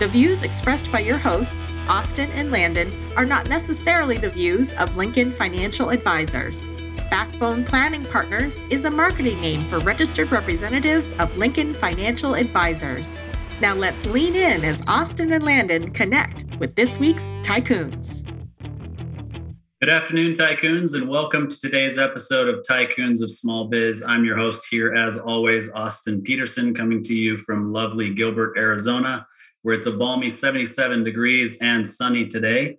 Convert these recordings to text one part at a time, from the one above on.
The views expressed by your hosts, Austin and Landon, are not necessarily the views of Lincoln Financial Advisors. Backbone Planning Partners is a marketing name for registered representatives of Lincoln Financial Advisors. Now let's lean in as Austin and Landon connect with this week's Tycoons. Good afternoon, Tycoons, and welcome to today's episode of Tycoons of Small Biz. I'm your host here, as always, Austin Peterson, coming to you from lovely Gilbert, Arizona where it's a balmy 77 degrees and sunny today.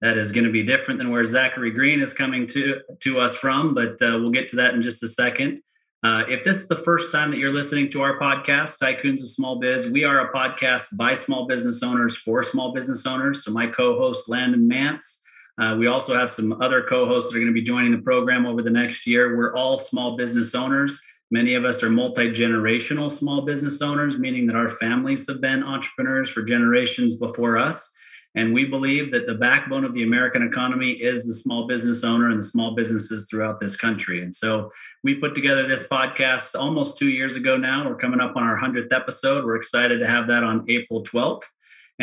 That is going to be different than where Zachary Green is coming to to us from, but uh, we'll get to that in just a second. Uh, if this is the first time that you're listening to our podcast, Tycoons of Small Biz, we are a podcast by small business owners for small business owners. So my co-host Landon Nance. Uh, we also have some other co-hosts that are going to be joining the program over the next year. We're all small business owners Many of us are multi generational small business owners, meaning that our families have been entrepreneurs for generations before us. And we believe that the backbone of the American economy is the small business owner and the small businesses throughout this country. And so we put together this podcast almost two years ago now. We're coming up on our 100th episode. We're excited to have that on April 12th.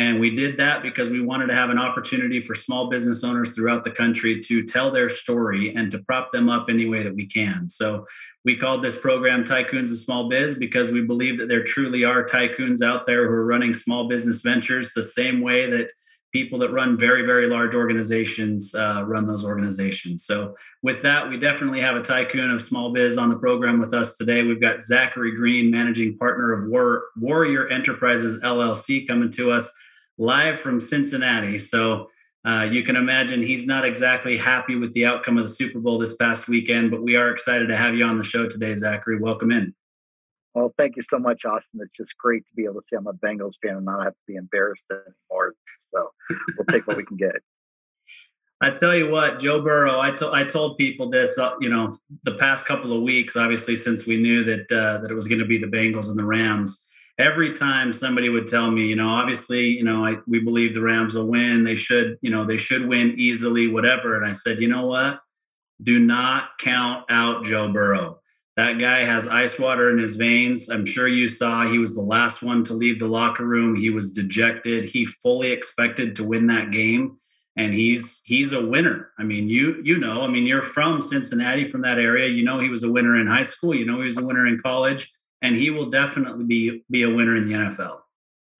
And we did that because we wanted to have an opportunity for small business owners throughout the country to tell their story and to prop them up any way that we can. So we called this program Tycoons of Small Biz because we believe that there truly are tycoons out there who are running small business ventures the same way that people that run very, very large organizations uh, run those organizations. So, with that, we definitely have a tycoon of small biz on the program with us today. We've got Zachary Green, managing partner of War- Warrior Enterprises LLC, coming to us live from Cincinnati. So uh, you can imagine he's not exactly happy with the outcome of the Super Bowl this past weekend, but we are excited to have you on the show today, Zachary. Welcome in. Well, thank you so much, Austin. It's just great to be able to say I'm a Bengals fan and not have to be embarrassed anymore. So we'll take what we can get. I tell you what, Joe Burrow. I, to, I told people this, uh, you know, the past couple of weeks. Obviously, since we knew that uh, that it was going to be the Bengals and the Rams, every time somebody would tell me, you know, obviously, you know, I, we believe the Rams will win. They should, you know, they should win easily, whatever. And I said, you know what? Do not count out Joe Burrow. That guy has ice water in his veins. I'm sure you saw he was the last one to leave the locker room. He was dejected. He fully expected to win that game and he's he's a winner. I mean, you you know, I mean, you're from Cincinnati from that area. You know he was a winner in high school, you know he was a winner in college and he will definitely be be a winner in the NFL.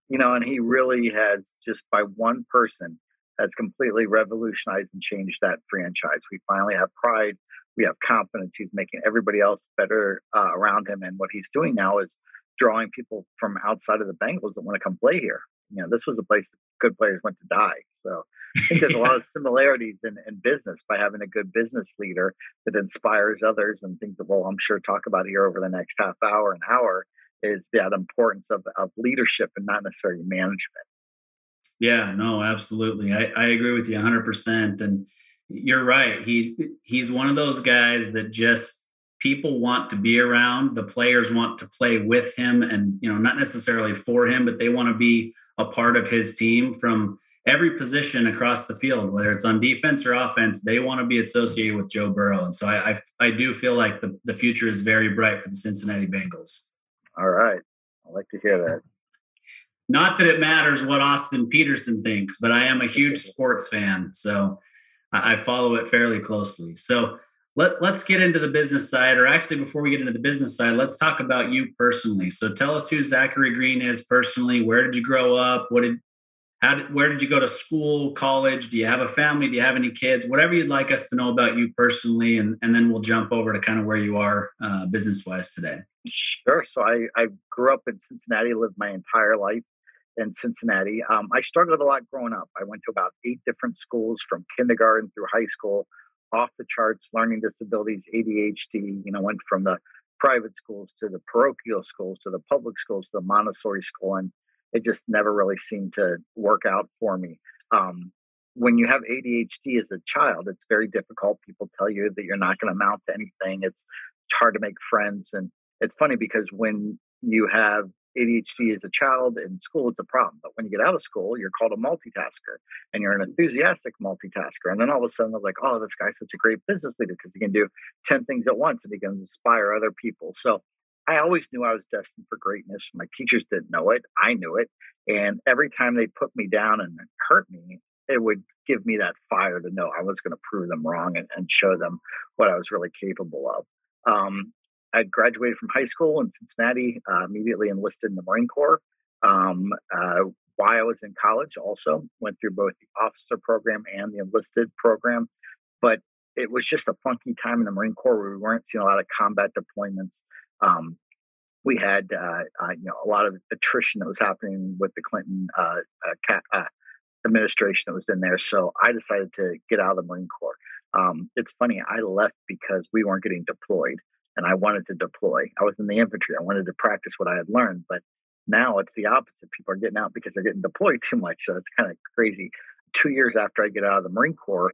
You know, and he really has just by one person has completely revolutionized and changed that franchise. We finally have pride. We have confidence. He's making everybody else better uh, around him. And what he's doing now is drawing people from outside of the Bengals that want to come play here. You know, this was a place that good players went to die. So I think there's a lot of similarities in, in business by having a good business leader that inspires others and things that we'll, I'm sure, talk about here over the next half hour and hour is that importance of, of leadership and not necessarily management. Yeah, no, absolutely. I, I agree with you 100%. And you're right. He He's one of those guys that just people want to be around. The players want to play with him and, you know, not necessarily for him, but they want to be a part of his team from every position across the field, whether it's on defense or offense, they want to be associated with Joe Burrow. And so I, I, I do feel like the, the future is very bright for the Cincinnati Bengals. All right. I like to hear that. Not that it matters what Austin Peterson thinks, but I am a huge sports fan. So I, I follow it fairly closely. So let, let's get into the business side, or actually, before we get into the business side, let's talk about you personally. So tell us who Zachary Green is personally. Where did you grow up? What did how did, where did you go to school, college? Do you have a family? Do you have any kids? Whatever you'd like us to know about you personally, and, and then we'll jump over to kind of where you are uh, business wise today. Sure. So I, I grew up in Cincinnati, lived my entire life in Cincinnati. Um, I struggled a lot growing up. I went to about eight different schools from kindergarten through high school, off the charts, learning disabilities, ADHD. You know, went from the private schools to the parochial schools to the public schools to the Montessori school, and it just never really seemed to work out for me. Um, when you have ADHD as a child, it's very difficult. People tell you that you're not going to amount to anything. It's, it's hard to make friends. And it's funny because when you have ADHD as a child in school, it's a problem. But when you get out of school, you're called a multitasker and you're an enthusiastic multitasker. And then all of a sudden, they're like, oh, this guy's such a great business leader because he can do 10 things at once and he can inspire other people. So I always knew I was destined for greatness. My teachers didn't know it. I knew it. And every time they put me down and hurt me, it would give me that fire to know I was going to prove them wrong and, and, show them what I was really capable of. Um, I graduated from high school in Cincinnati, uh, immediately enlisted in the Marine Corps. Um, uh, while I was in college, also went through both the officer program and the enlisted program. But it was just a funky time in the Marine Corps where we weren't seeing a lot of combat deployments. Um, we had uh, uh, you know a lot of attrition that was happening with the Clinton uh, uh, administration that was in there. So I decided to get out of the Marine Corps. Um, it's funny, I left because we weren't getting deployed and I wanted to deploy. I was in the infantry. I wanted to practice what I had learned, but now it's the opposite. People are getting out because they're getting deployed too much. So it's kind of crazy. Two years after I get out of the Marine Corps,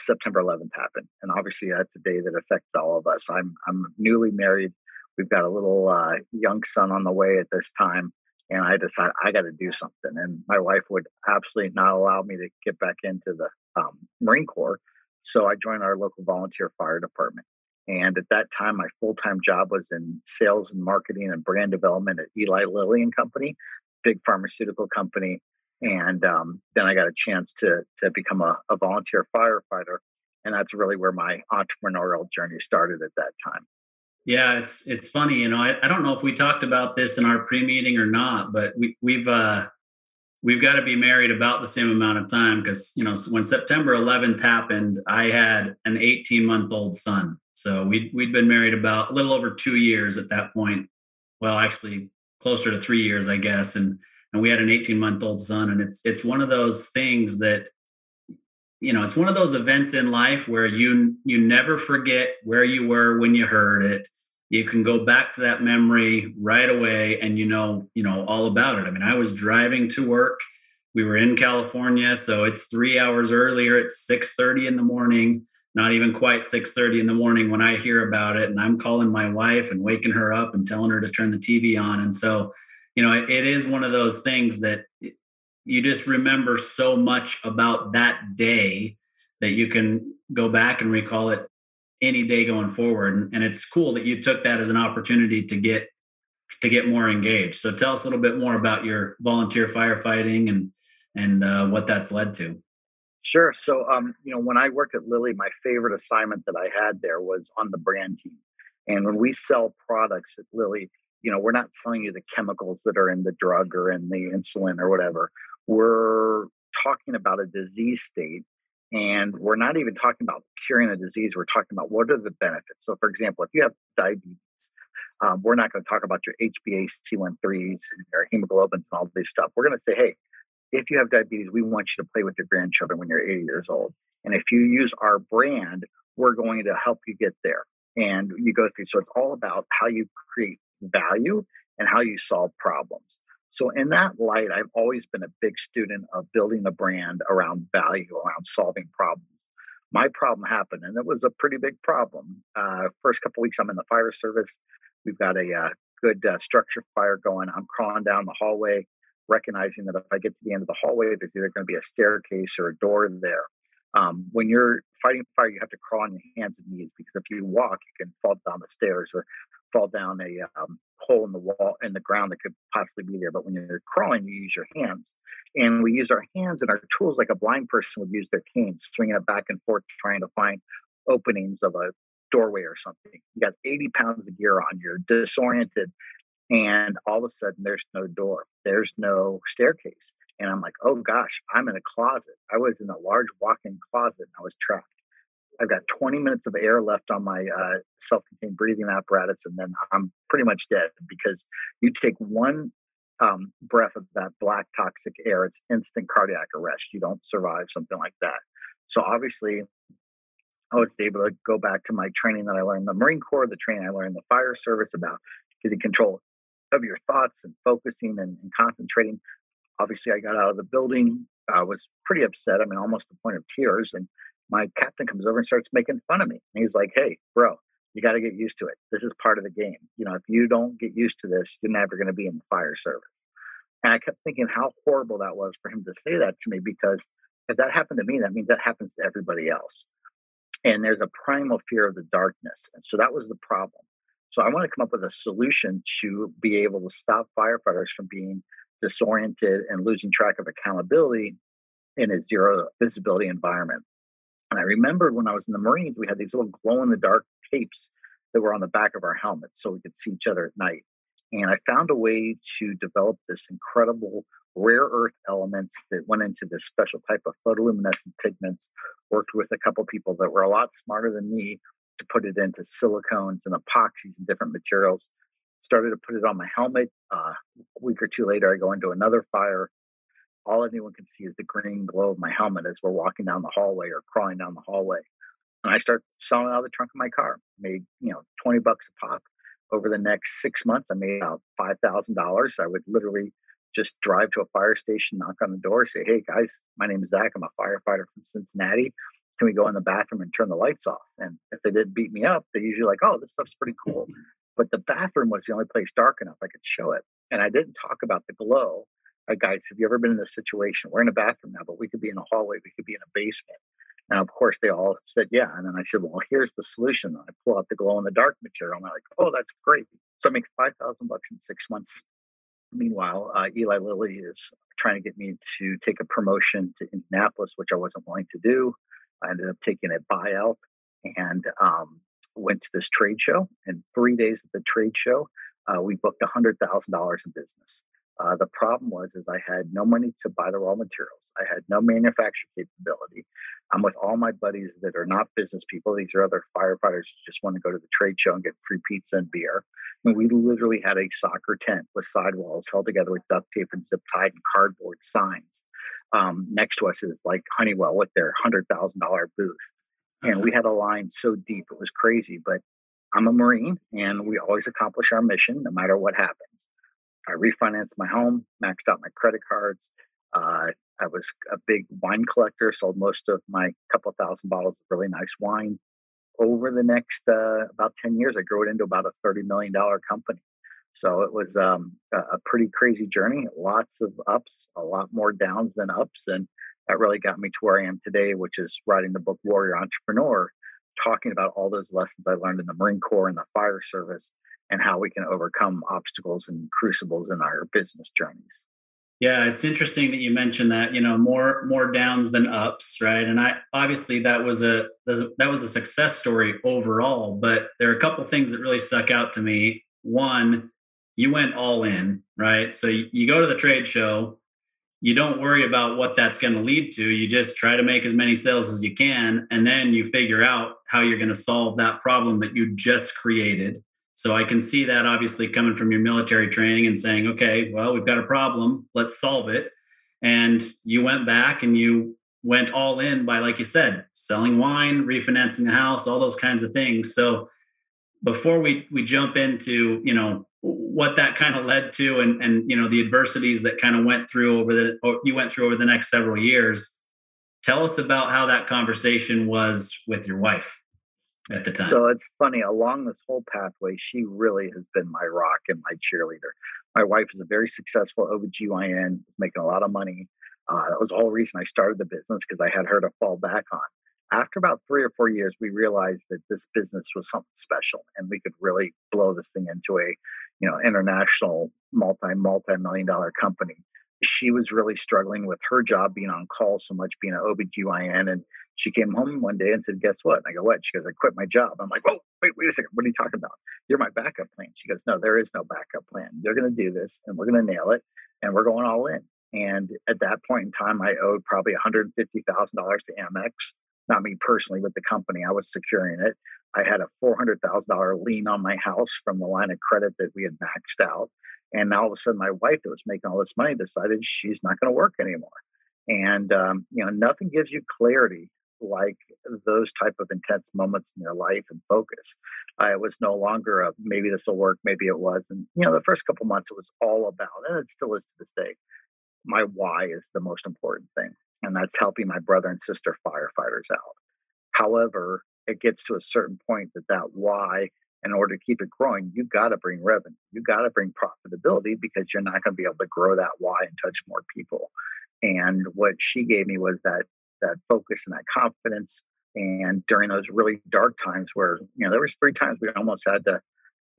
September 11th happened, and obviously that's a day that affected all of us. I'm I'm newly married. We've got a little uh, young son on the way at this time, and I decided I got to do something. And my wife would absolutely not allow me to get back into the um, Marine Corps, so I joined our local volunteer fire department. And at that time, my full time job was in sales and marketing and brand development at Eli Lilly and Company, big pharmaceutical company. And um, then I got a chance to to become a, a volunteer firefighter, and that's really where my entrepreneurial journey started at that time. Yeah, it's it's funny, you know. I, I don't know if we talked about this in our pre-meeting or not, but we we've uh we've got to be married about the same amount of time because you know when September 11th happened, I had an 18 month old son. So we'd we'd been married about a little over two years at that point. Well, actually closer to three years, I guess, and and we had an 18 month old son, and it's it's one of those things that you know it's one of those events in life where you you never forget where you were when you heard it. You can go back to that memory right away and you know you know all about it. I mean i was driving to work. We were in california so it's three hours earlier. It's 6.30 in the morning not even quite 6.30 in the morning when i hear about it. And i'm calling my wife and waking her up and telling her to turn the tv on. And so you know it, it is one of those things that you just remember so much about that day that you can go back and recall it any day going forward. And it's cool that you took that as an opportunity to get to get more engaged. So tell us a little bit more about your volunteer firefighting and and uh, what that's led to sure so um you know when i worked at lilly my favorite assignment that i had there was on the brand team and when we sell products at lilly you know we're not selling you the chemicals that are in the drug or in the insulin or whatever we're talking about a disease state and we're not even talking about curing the disease. We're talking about what are the benefits. So, for example, if you have diabetes, um, we're not going to talk about your HbA1c3s and your hemoglobins and all this stuff. We're going to say, hey, if you have diabetes, we want you to play with your grandchildren when you're 80 years old. And if you use our brand, we're going to help you get there. And you go through. So it's all about how you create value and how you solve problems. So, in that light, I've always been a big student of building a brand around value, around solving problems. My problem happened, and it was a pretty big problem. Uh, first couple weeks, I'm in the fire service. We've got a uh, good uh, structure fire going. I'm crawling down the hallway, recognizing that if I get to the end of the hallway, there's either going to be a staircase or a door there. Um, when you're fighting fire, you have to crawl on your hands and knees because if you walk, you can fall down the stairs or fall down a um, hole in the wall in the ground that could possibly be there. But when you're crawling, you use your hands, and we use our hands and our tools like a blind person would use their cane, swinging it back and forth, trying to find openings of a doorway or something. You got 80 pounds of gear on, you're disoriented, and all of a sudden there's no door, there's no staircase. And I'm like, oh gosh, I'm in a closet. I was in a large walk in closet and I was trapped. I've got 20 minutes of air left on my uh, self-contained breathing apparatus, and then I'm pretty much dead because you take one um, breath of that black toxic air, it's instant cardiac arrest. You don't survive something like that. So obviously, I was able to go back to my training that I learned in the Marine Corps, the training I learned in the fire service about getting control of your thoughts and focusing and, and concentrating. Obviously, I got out of the building, I was pretty upset. I mean, almost the point of tears. And my captain comes over and starts making fun of me. And he's like, "Hey, bro, you got to get used to it. This is part of the game. You know, if you don't get used to this, you're never going to be in the fire service." And I kept thinking how horrible that was for him to say that to me because if that happened to me, that means that happens to everybody else. And there's a primal fear of the darkness. And so that was the problem. So I want to come up with a solution to be able to stop firefighters from being disoriented and losing track of accountability in a zero visibility environment. And I remembered when I was in the Marines, we had these little glow in the dark tapes that were on the back of our helmets so we could see each other at night. And I found a way to develop this incredible rare earth elements that went into this special type of photoluminescent pigments. Worked with a couple people that were a lot smarter than me to put it into silicones and epoxies and different materials. Started to put it on my helmet. Uh, a week or two later, I go into another fire. All anyone can see is the green glow of my helmet as we're walking down the hallway or crawling down the hallway. And I start selling out of the trunk of my car. Made you know twenty bucks a pop. Over the next six months, I made about five thousand dollars. I would literally just drive to a fire station, knock on the door, say, "Hey guys, my name is Zach. I'm a firefighter from Cincinnati can we go in the bathroom and turn the lights off? And if they didn't beat me up, they usually like, oh, this stuff's pretty cool. But the bathroom was the only place dark enough I could show it. And I didn't talk about the glow. Uh, guys, have you ever been in this situation? We're in a bathroom now, but we could be in a hallway, we could be in a basement. And of course, they all said, yeah. And then I said, well, here's the solution. And I pull out the glow in the dark material. And I'm like, oh, that's great. So I make 5000 bucks in six months. Meanwhile, uh, Eli Lilly is trying to get me to take a promotion to Indianapolis, which I wasn't willing to do. I ended up taking a buyout and um, went to this trade show. And three days at the trade show, uh, we booked $100,000 in business. Uh, the problem was is I had no money to buy the raw materials. I had no manufacturing capability. I'm with all my buddies that are not business people. These are other firefighters who just want to go to the trade show and get free pizza and beer. I mean, we literally had a soccer tent with sidewalls held together with duct tape and zip tied and cardboard signs. Um, next to us is like Honeywell with their hundred thousand dollar booth, and we had a line so deep it was crazy. But I'm a Marine, and we always accomplish our mission no matter what happens. I refinanced my home, maxed out my credit cards. Uh, I was a big wine collector, sold most of my couple thousand bottles of really nice wine. Over the next uh, about 10 years, I grew it into about a $30 million company. So it was um, a, pretty crazy journey, lots of ups, a lot more downs than ups. And that really got me to where I am today, which is writing the book Warrior Entrepreneur, talking about all those lessons I learned in the Marine Corps and the fire service and how we can overcome obstacles and crucibles in our business journeys. Yeah, it's interesting that you mentioned that. You know, more more downs than ups, right? And I obviously that was a that was a success story overall. But there are a couple things that really stuck out to me. One, you went all in, right? So you, you go to the trade show, you don't worry about what that's going to lead to. You just try to make as many sales as you can, and then you figure out how you're going to solve that problem that you just created. So I can see that obviously coming from your military training and saying, okay, well, we've got a problem, let's solve it. And you went back and you went all in by, like you said, selling wine, refinancing the house, all those kinds of things. So before we we jump into you know what that kind of led to and and you know the adversities that kind of went through over the you went through over the next several years. Tell us about how that conversation was with your wife at the time. So it's funny along this whole pathway she really has been my rock and my cheerleader. My wife is a very successful obgyn making a lot of money. Uh, that was the whole reason i started the business because i had her to fall back on. After about three or four years, we realized that this business was something special and we could really blow this thing into a, you know, international multi, multi million dollar company. She was really struggling with her job being on call so much, being an OBGYN. And she came home one day and said, Guess what? And I go, What? She goes, I quit my job. I'm like, Oh, wait, wait a second. What are you talking about? You're my backup plan. She goes, No, there is no backup plan. You're going to do this and we're going to nail it and we're going all in. And at that point in time, I owed probably $150,000 to Amex not me personally, but the company. I was securing it. I had a $400,000 lien on my house from the line of credit that we had maxed out. And now all of a sudden, my wife that was making all this money decided she's not going to work anymore. And, um, you know, nothing gives you clarity like those type of intense moments in your life and focus. I was no longer a maybe this will work, maybe it was. And, you know, the first couple months it was all about, and it still is to this day, my why is the most important thing, and that's helping my brother and sister firefighters out. However, it gets to a certain point that that why, in order to keep it growing, you got to bring revenue, you got to bring profitability because you're not going to be able to grow that why and touch more people. And what she gave me was that that focus and that confidence. And during those really dark times where, you know, there was three times we almost had to,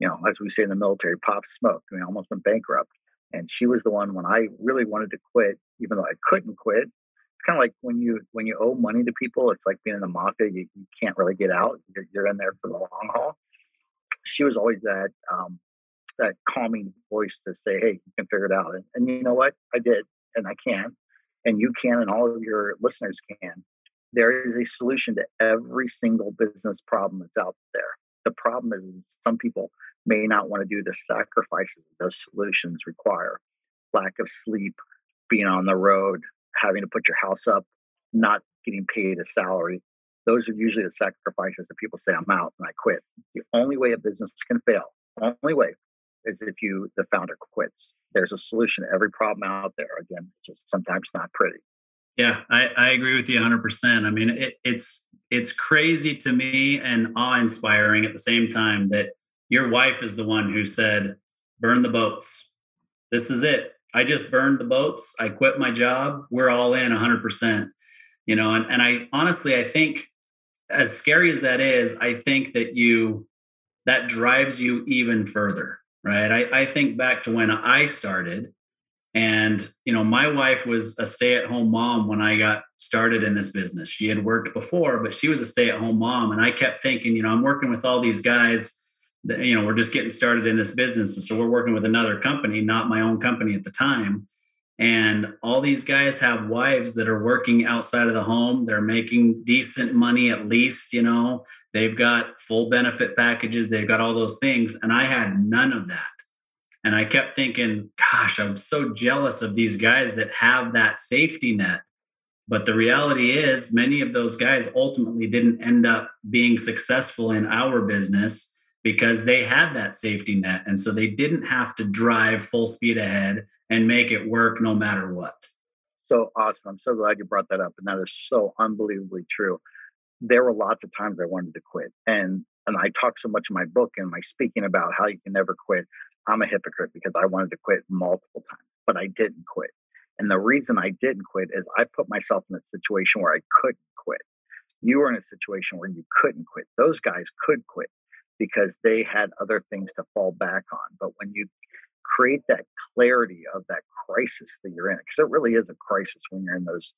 you know, as we say in the military, pop smoke. We almost went bankrupt. And she was the one when I really wanted to quit, even though I couldn't quit. Kind of like when you when you owe money to people, it's like being in the mafia. You, you can't really get out. You're, you're in there for the long haul. She was always that um, that calming voice to say, "Hey, you can figure it out." And, and you know what? I did, and I can and you can, and all of your listeners can, there is a solution to every single business problem that's out there. The problem is some people may not want to do the sacrifices those solutions require lack of sleep, being on the road, having to put your house up, not getting paid a salary. Those are usually the sacrifices that people say, I'm out and I quit. The only way a business can fail, only way is if you the founder quits. There's a solution to every problem out there. Again, just sometimes not pretty. Yeah, I, I agree with you 100%. I mean, it, it's it's crazy to me and awe-inspiring at the same time that your wife is the one who said, "Burn the boats. This is it. I just burned the boats. I quit my job. We're all in 100%." You know, and and I honestly I think as scary as that is, I think that you that drives you even further right? I, I think back to when I started, and you know, my wife was a stay-at-home mom when I got started in this business. She had worked before, but she was a stay-at-home mom, and I kept thinking, you know, I'm working with all these guys. You know, we're just getting started in this business, and so we're working with another company, not my own company at the time. And all these guys have wives that are working outside of the home. They're making decent money at least, you know. They've got full benefit packages, they've got all those things. And I had none of that. And I kept thinking, gosh, I'm so jealous of these guys that have that safety net. But the reality is, many of those guys ultimately didn't end up being successful in our business because they had that safety net. And so they didn't have to drive full speed ahead and make it work no matter what. So awesome. I'm so glad you brought that up. And that is so unbelievably true. There were lots of times I wanted to quit. And and I talk so much in my book and my speaking about how you can never quit. I'm a hypocrite because I wanted to quit multiple times, but I didn't quit. And the reason I didn't quit is I put myself in a situation where I couldn't quit. You were in a situation where you couldn't quit. Those guys could quit because they had other things to fall back on. But when you create that clarity of that crisis that you're in because it really is a crisis when you're in those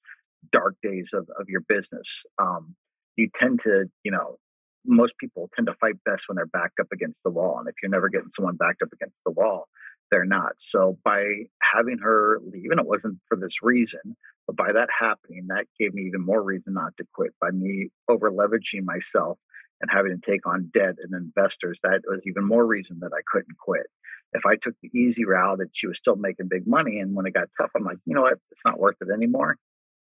dark days of, of your business um, you tend to you know most people tend to fight best when they're backed up against the wall and if you're never getting someone backed up against the wall they're not so by having her leave and it wasn't for this reason but by that happening that gave me even more reason not to quit by me over leveraging myself and having to take on debt and investors that was even more reason that i couldn't quit if I took the easy route and she was still making big money, and when it got tough, I'm like, you know what, it's not worth it anymore.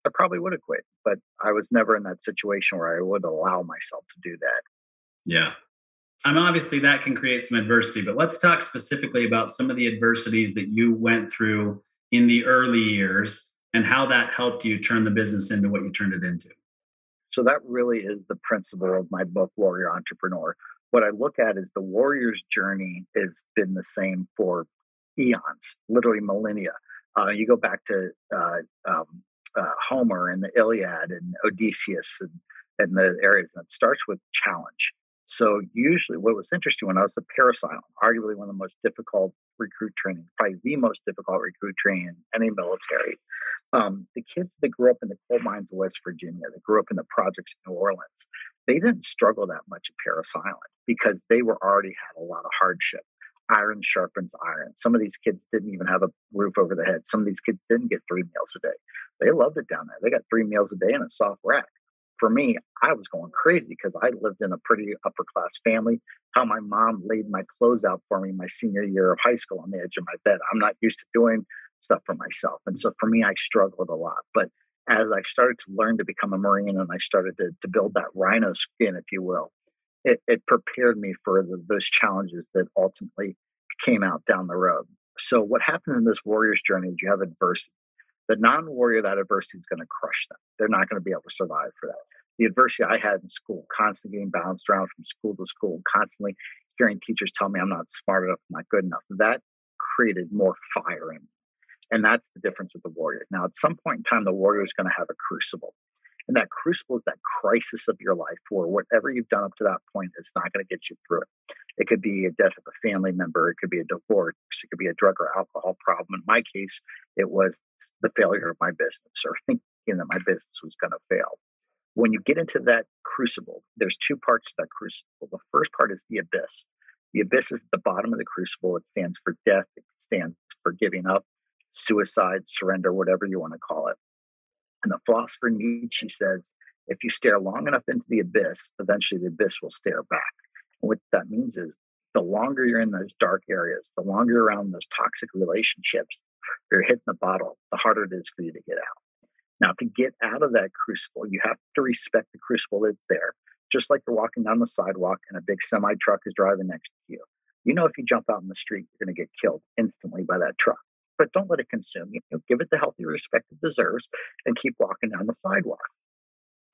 I probably would have quit, but I was never in that situation where I would allow myself to do that. Yeah. I mean, obviously that can create some adversity, but let's talk specifically about some of the adversities that you went through in the early years and how that helped you turn the business into what you turned it into. So that really is the principle of my book, Warrior Entrepreneur what I look at is the warrior's journey has been the same for eons, literally millennia. Uh, you go back to uh, um, uh, Homer and the Iliad and Odysseus and, and the areas, and it starts with challenge. So usually, what was interesting when I was at Parris Island, arguably one of the most difficult recruit training, probably the most difficult recruit training in any military. Um, the kids that grew up in the coal mines of West Virginia, that grew up in the projects in New Orleans, they didn't struggle that much at Parris Island because they were already had a lot of hardship. Iron sharpens iron. Some of these kids didn't even have a roof over their head. Some of these kids didn't get three meals a day. They loved it down there. They got three meals a day and a soft rack. For me, I was going crazy because I lived in a pretty upper class family. How my mom laid my clothes out for me my senior year of high school on the edge of my bed. I'm not used to doing stuff for myself. And so for me, I struggled a lot. But as I started to learn to become a Marine and I started to, to build that rhino skin, if you will, it, it prepared me for the, those challenges that ultimately came out down the road. So, what happens in this warrior's journey is you have adversity. The non warrior, that adversity is going to crush them. They're not going to be able to survive for that. The adversity I had in school, constantly getting bounced around from school to school, constantly hearing teachers tell me I'm not smart enough, I'm not good enough, that created more fire in me. And that's the difference with the warrior. Now, at some point in time, the warrior is going to have a crucible. And that crucible is that crisis of your life where whatever you've done up to that point is not going to get you through it. It could be a death of a family member, it could be a divorce, it could be a drug or alcohol problem. In my case, it was the failure of my business or thinking that my business was going to fail. When you get into that crucible, there's two parts to that crucible. The first part is the abyss. The abyss is at the bottom of the crucible. It stands for death, it stands for giving up, suicide, surrender, whatever you want to call it. And the philosopher Nietzsche says, if you stare long enough into the abyss, eventually the abyss will stare back. And what that means is the longer you're in those dark areas, the longer you're around those toxic relationships, you're hitting the bottle, the harder it is for you to get out. Now, to get out of that crucible, you have to respect the crucible that's there. Just like you're walking down the sidewalk and a big semi truck is driving next to you. You know, if you jump out in the street, you're going to get killed instantly by that truck but don't let it consume you. Know, give it the healthy respect it deserves and keep walking down the sidewalk.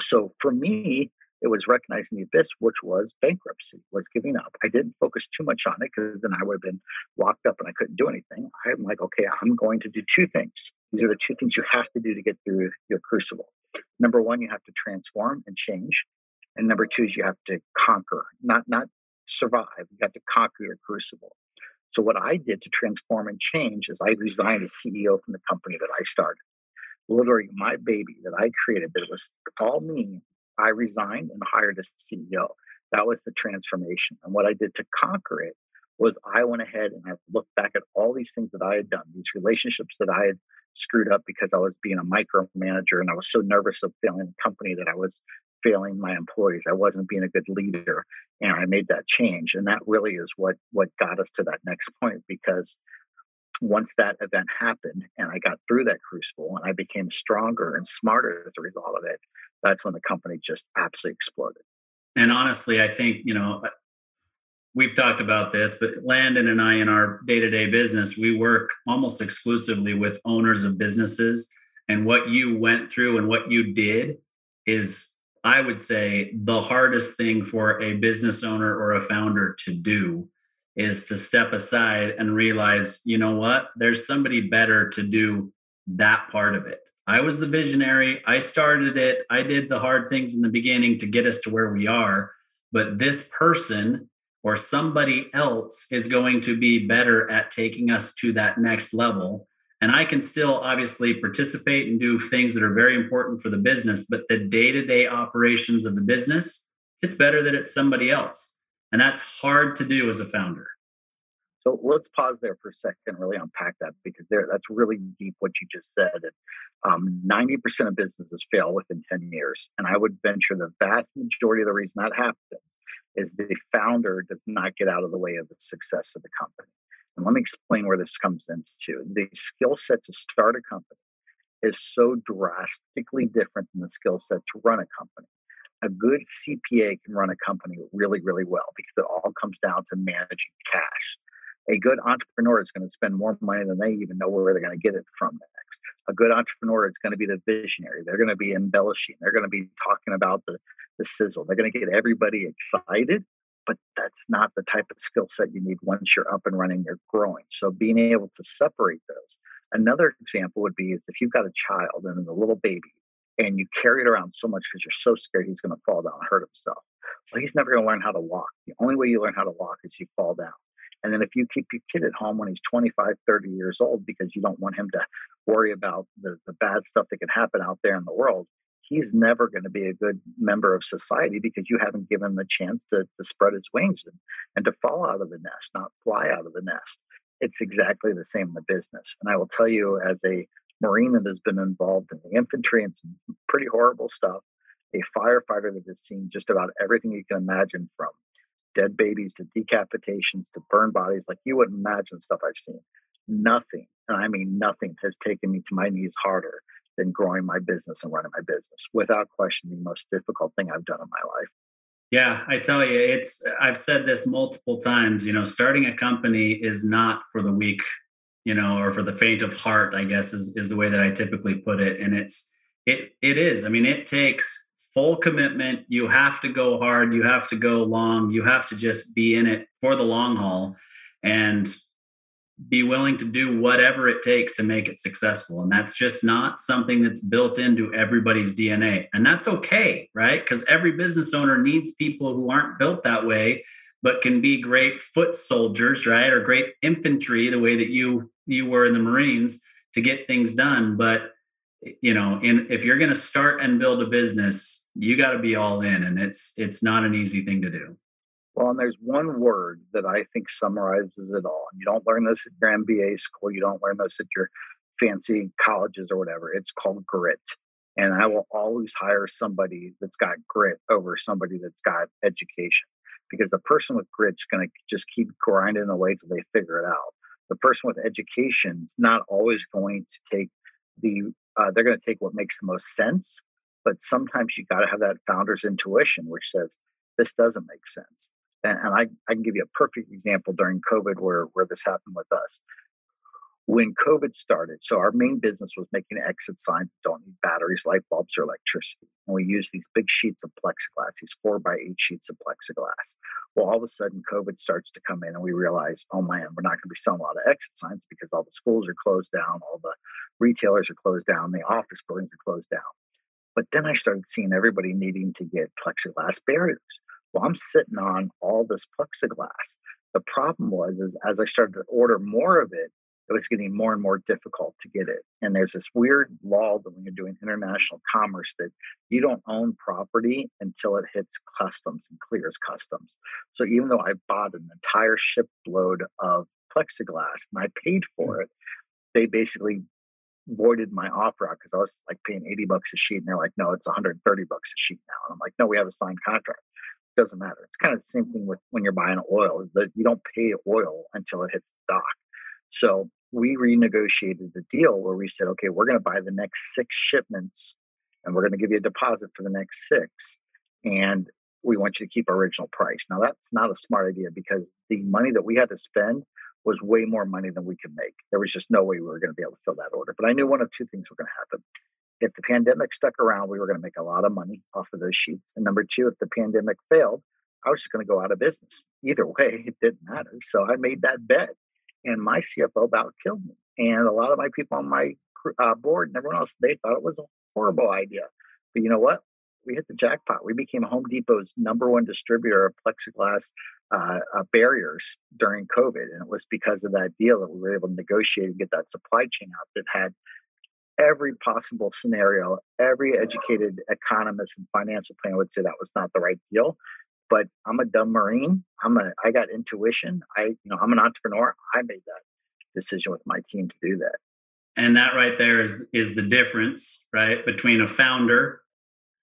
So for me, it was recognizing the abyss, which was bankruptcy, was giving up. I didn't focus too much on it because then I would have been locked up and I couldn't do anything. I'm like, okay, I'm going to do two things. These are the two things you have to do to get through your crucible. Number one, you have to transform and change. And number two is you have to conquer, not not survive. You have to conquer your crucible. So what I did to transform and change is I resigned as CEO from the company that I started. Literally, my baby that I created that was all me. I resigned and hired a CEO. That was the transformation. And what I did to conquer it was I went ahead and I looked back at all these things that I had done, these relationships that I had screwed up because I was being a micromanager and I was so nervous of failing the company that I was failing my employees. I wasn't being a good leader, and I made that change. And that really is what what got us to that next point because once that event happened and I got through that crucible and I became stronger and smarter as a result of it, that's when the company just absolutely exploded. And honestly, I think, you know, uh, we've talked about this, but Landon and I, in our day to day business, we work almost exclusively with owners of businesses. And what you went through and what you did is I would say the hardest thing for a business owner or a founder to do is to step aside and realize, you know what, there's somebody better to do that part of it. I was the visionary. I started it. I did the hard things in the beginning to get us to where we are. But this person or somebody else is going to be better at taking us to that next level and I can still obviously participate and do things that are very important for the business, but the day to day operations of the business, it's better that it's somebody else. And that's hard to do as a founder. So let's pause there for a second, and really unpack that because there that's really deep what you just said. Um, 90% of businesses fail within 10 years. And I would venture the vast majority of the reason that happens is the founder does not get out of the way of the success of the company. And let me explain where this comes into. The skill set to start a company is so drastically different than the skill set to run a company. A good CPA can run a company really, really well because it all comes down to managing cash. A good entrepreneur is going to spend more money than they even know where they're going to get it from next. A good entrepreneur is going to be the visionary. They're going to be embellishing. They're going to be talking about the, the sizzle. They're going to get everybody excited but that's not the type of skill set you need once you're up and running, you're growing. So being able to separate those. Another example would be if you've got a child and a little baby and you carry it around so much because you're so scared he's going to fall down and hurt himself. Well, he's never going to learn how to walk. The only way you learn how to walk is you fall down. And then if you keep your kid at home when he's 25, 30 years old because you don't want him to worry about the, the bad stuff that can happen out there in the world, he's never going to be a good member of society because you haven't given him a chance to, to spread his wings and, and to fall out of the nest, not fly out of the nest. It's exactly the same in the business. And I will tell you, as a Marine that has been involved in the infantry and some pretty horrible stuff, a firefighter that has seen just about everything you can imagine from dead babies to decapitations to burned bodies, like you wouldn't imagine stuff I've seen. Nothing, and I mean nothing, has taken me to my knees harder than growing my business and running my business. Without question, the most difficult thing I've done in my life. Yeah, I tell you, it's I've said this multiple times, you know, starting a company is not for the weak you know, or for the faint of heart, I guess is is the way that I typically put it. And it's it it is. I mean, it takes full commitment. You have to go hard. You have to go long. You have to just be in it for the long haul, and be willing to do whatever it takes to make it successful. And that's just not something that's built into everybody's DNA. And that's okay, right? Because every business owner needs people who aren't built that way, but can be great foot soldiers, right? Or great infantry, the way that you you were in the Marines to get things done. But you know, in if you're gonna start and build a business, you got to be all in. And it's it's not an easy thing to do. Well, and there's one word that I think summarizes it all. You don't learn this at your MBA school, you don't learn this at your fancy colleges or whatever. It's called grit. And I will always hire somebody that's got grit over somebody that's got education because the person with grit's going to just keep grinding away till they figure it out. The person with education is not always going to take the, uh, they're going to take what makes the most sense. But sometimes you got to have that founder's intuition, which says, this doesn't make sense and, I, I can give you a perfect example during COVID where, where this happened with us. When COVID started, so our main business was making exit signs that don't need batteries, light bulbs, or electricity. And we use these big sheets of plexiglass, these four by eight sheets of plexiglass. Well, all of a sudden, COVID starts to come in, and we realize, oh man, we're not going to be selling a lot of exit signs because all the schools are closed down, all the retailers are closed down, the office buildings are closed down. But then I started seeing everybody needing to get plexiglass barriers. Well, I'm sitting on all this plexiglass. The problem was, is as I started to order more of it, it was getting more and more difficult to get it. And there's this weird law that when you're doing international commerce that you don't own property until it hits customs and clears customs. So even though I bought an entire shipload of plexiglass and I paid for mm. it, they basically voided my offer out because I was like paying 80 bucks a sheet and they're like, no, it's 130 bucks a sheet now. And I'm like, no, we have a signed contract doesn't matter. It's kind of the same thing with when you're buying oil. That you don't pay oil until it hits the dock. So we renegotiated the deal where we said, okay, we're going to buy the next six shipments, and we're going to give you a deposit for the next six, and we want you to keep our original price. Now that's not a smart idea because the money that we had to spend was way more money than we could make. There was just no way we were going to be able to fill that order. But I knew one of two things were going to happen if the pandemic stuck around, we were going to make a lot of money off of those sheets. And number two, if the pandemic failed, I was just going to go out of business. Either way, it didn't matter. So I made that bet, and my CFO about killed me. And a lot of my people on my uh, board and everyone else, they thought it was a horrible idea. But you know what? We hit the jackpot. We became Home Depot's number one distributor of plexiglass uh, uh, barriers during COVID. And it was because of that deal that we were able to negotiate and get that supply chain out that had every possible scenario, every educated economist and financial planner would say that was not the right deal. But I'm a dumb Marine. I'm a I got intuition. I, you know, I'm an entrepreneur. I made that decision with my team to do that. And that right there is is the difference, right, between a founder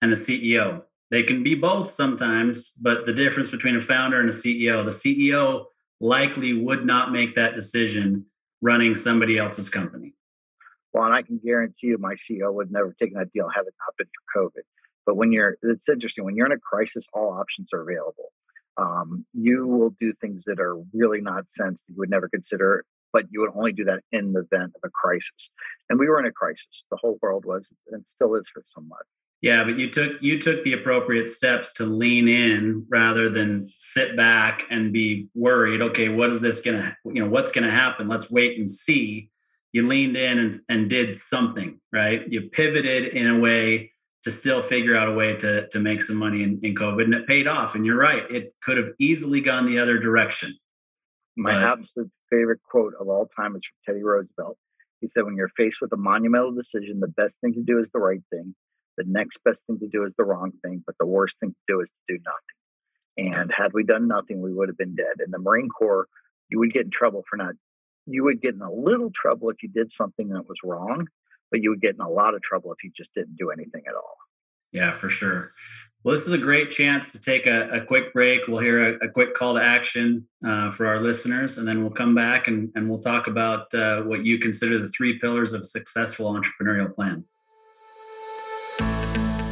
and a CEO. They can be both sometimes, but the difference between a founder and a CEO, the CEO likely would not make that decision running somebody else's company. Well, and I can guarantee you my CEO would never taken that deal had it not been for COVID. But when you're, it's interesting, when you're in a crisis, all options are available. Um, you will do things that are really not sense that you would never consider, but you would only do that in the event of a crisis. And we were in a crisis. The whole world was, and still is for somewhat. Yeah, but you took you took the appropriate steps to lean in rather than sit back and be worried. Okay, what is this gonna you know what's gonna happen? Let's wait and see you leaned in and, and did something, right? You pivoted in a way to still figure out a way to, to make some money in, in COVID and it paid off. And you're right, it could have easily gone the other direction. My but, absolute favorite quote of all time is from Teddy Roosevelt. He said, When you're faced with a monumental decision, the best thing to do is the right thing. The next best thing to do is the wrong thing. But the worst thing to do is to do nothing. And had we done nothing, we would have been dead. In the Marine Corps, you would get in trouble for not you would get in a little trouble if you did something that was wrong, but you would get in a lot of trouble if you just didn't do anything at all. Yeah, for sure. Well, this is a great chance to take a, a quick break. We'll hear a, a quick call to action uh, for our listeners, and then we'll come back and, and we'll talk about uh, what you consider the three pillars of a successful entrepreneurial plan.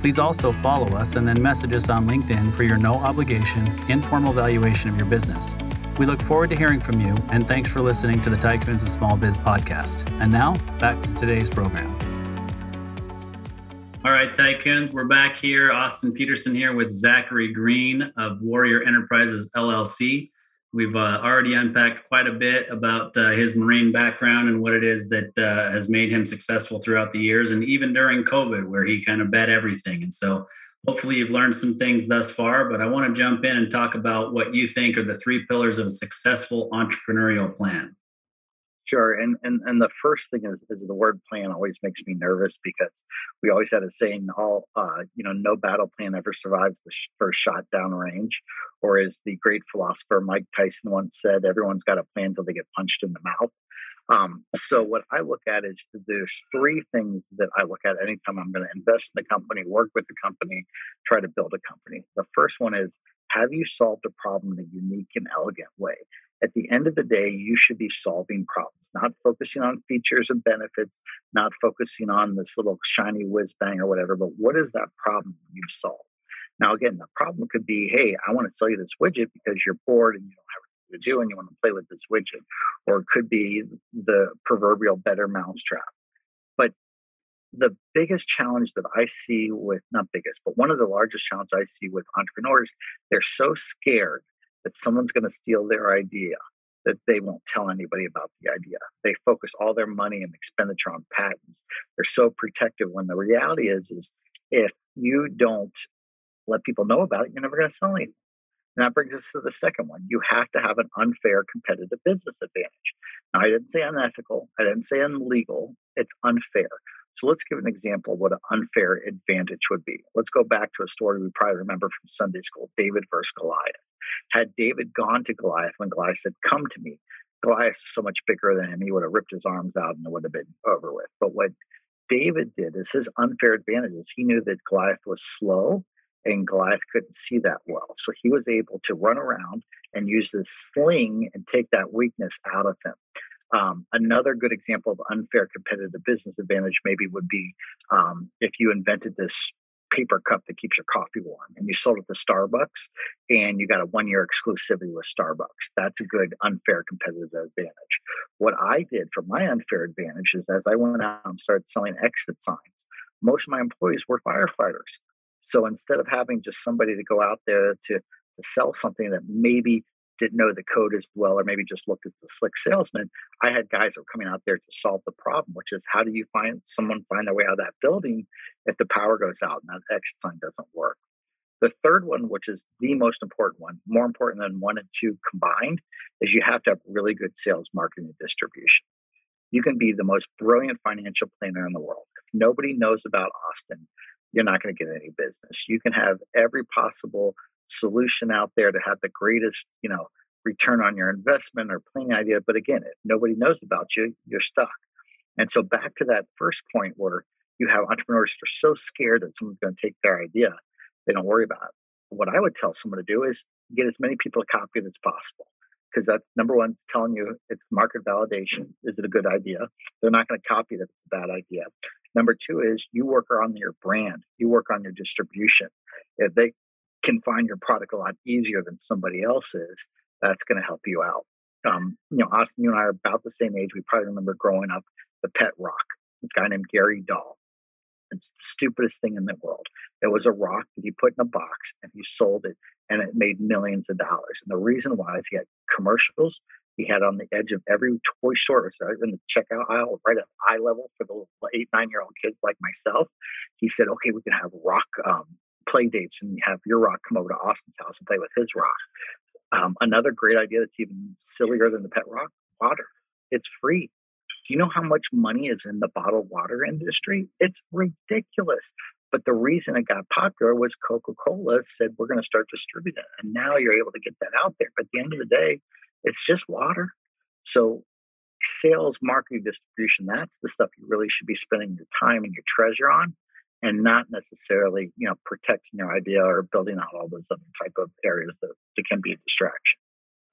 please also follow us and then message us on LinkedIn for your no obligation, informal valuation of your business. We look forward to hearing from you, and thanks for listening to the Tycoons of Small Biz podcast. And now, back to today's program. All right, Tycoons, we're back here. Austin Peterson here with Zachary Green of Warrior Enterprises LLC. We've uh, already unpacked quite a bit about uh, his marine background and what it is that uh, has made him successful throughout the years, and even during COVID, where he kind of bet everything. And so hopefully you've learned some things thus far, but I want to jump in and talk about what you think are the three pillars of a successful entrepreneurial plan. Sure. And, and and the first thing is, is the word plan always makes me nervous because we always had a saying, all uh, you know, no battle plan ever survives the first shot down range. Or as the great philosopher Mike Tyson once said, everyone's got a plan until they get punched in the mouth. Um, so what I look at is there's three things that I look at anytime I'm going to invest in a company, work with the company, try to build a company. The first one is have you solved a problem in a unique and elegant way? At the end of the day, you should be solving problems, not focusing on features and benefits, not focusing on this little shiny whiz bang or whatever, but what is that problem you solve? Now, again, the problem could be, hey, I want to sell you this widget because you're bored and you don't have anything to do and you want to play with this widget. Or it could be the proverbial better mousetrap. But the biggest challenge that I see with, not biggest, but one of the largest challenges I see with entrepreneurs, they're so scared that someone's going to steal their idea that they won't tell anybody about the idea. They focus all their money and expenditure on patents. They're so protective when the reality is, is if you don't let people know about it, you're never going to sell anything. And that brings us to the second one. You have to have an unfair competitive business advantage. Now, I didn't say unethical, I didn't say illegal, it's unfair. So let's give an example of what an unfair advantage would be. Let's go back to a story we probably remember from Sunday school David versus Goliath. Had David gone to Goliath when Goliath said, Come to me, Goliath is so much bigger than him, he would have ripped his arms out and it would have been over with. But what David did is his unfair advantage is he knew that Goliath was slow and Goliath couldn't see that well. So he was able to run around and use this sling and take that weakness out of him. Um, another good example of unfair competitive business advantage maybe would be um, if you invented this paper cup that keeps your coffee warm and you sold it to Starbucks and you got a one year exclusivity with Starbucks. That's a good unfair competitive advantage. What I did for my unfair advantage is as I went out and started selling exit signs, most of my employees were firefighters. So instead of having just somebody to go out there to, to sell something that maybe didn't know the code as well, or maybe just looked at the slick salesman, I had guys that were coming out there to solve the problem, which is how do you find someone find their way out of that building if the power goes out and that exit sign doesn't work? The third one, which is the most important one, more important than one and two combined, is you have to have really good sales, marketing, and distribution. You can be the most brilliant financial planner in the world. If nobody knows about Austin, you're not going to get any business. You can have every possible solution out there to have the greatest, you know, return on your investment or planning idea. But again, if nobody knows about you, you're stuck. And so back to that first point where you have entrepreneurs that are so scared that someone's going to take their idea, they don't worry about it. What I would tell someone to do is get as many people to copy it as possible. Because that number one, it's telling you it's market validation. Is it a good idea? They're not going to copy that it's a bad idea. Number two is you work on your brand, you work on your distribution. If they can find your product a lot easier than somebody else's, that's going to help you out. Um, you know, Austin, you and I are about the same age. We probably remember growing up the pet rock. This guy named Gary Dahl. It's the stupidest thing in the world. It was a rock that he put in a box and he sold it and it made millions of dollars. And the reason why is he had commercials he had on the edge of every toy store, so in the checkout aisle, right at eye level for the eight, nine year old kids like myself. He said, okay, we can have rock um, play dates and you have your rock come over to Austin's house and play with his rock. Um, another great idea that's even sillier than the pet rock water. It's free. Do you know how much money is in the bottled water industry? It's ridiculous. But the reason it got popular was Coca Cola said, we're going to start distributing it. And now you're able to get that out there. But at the end of the day, it's just water. So, sales, marketing, distribution, that's the stuff you really should be spending your time and your treasure on and not necessarily, you know, protecting your idea or building out all those other type of areas that, that can be a distraction.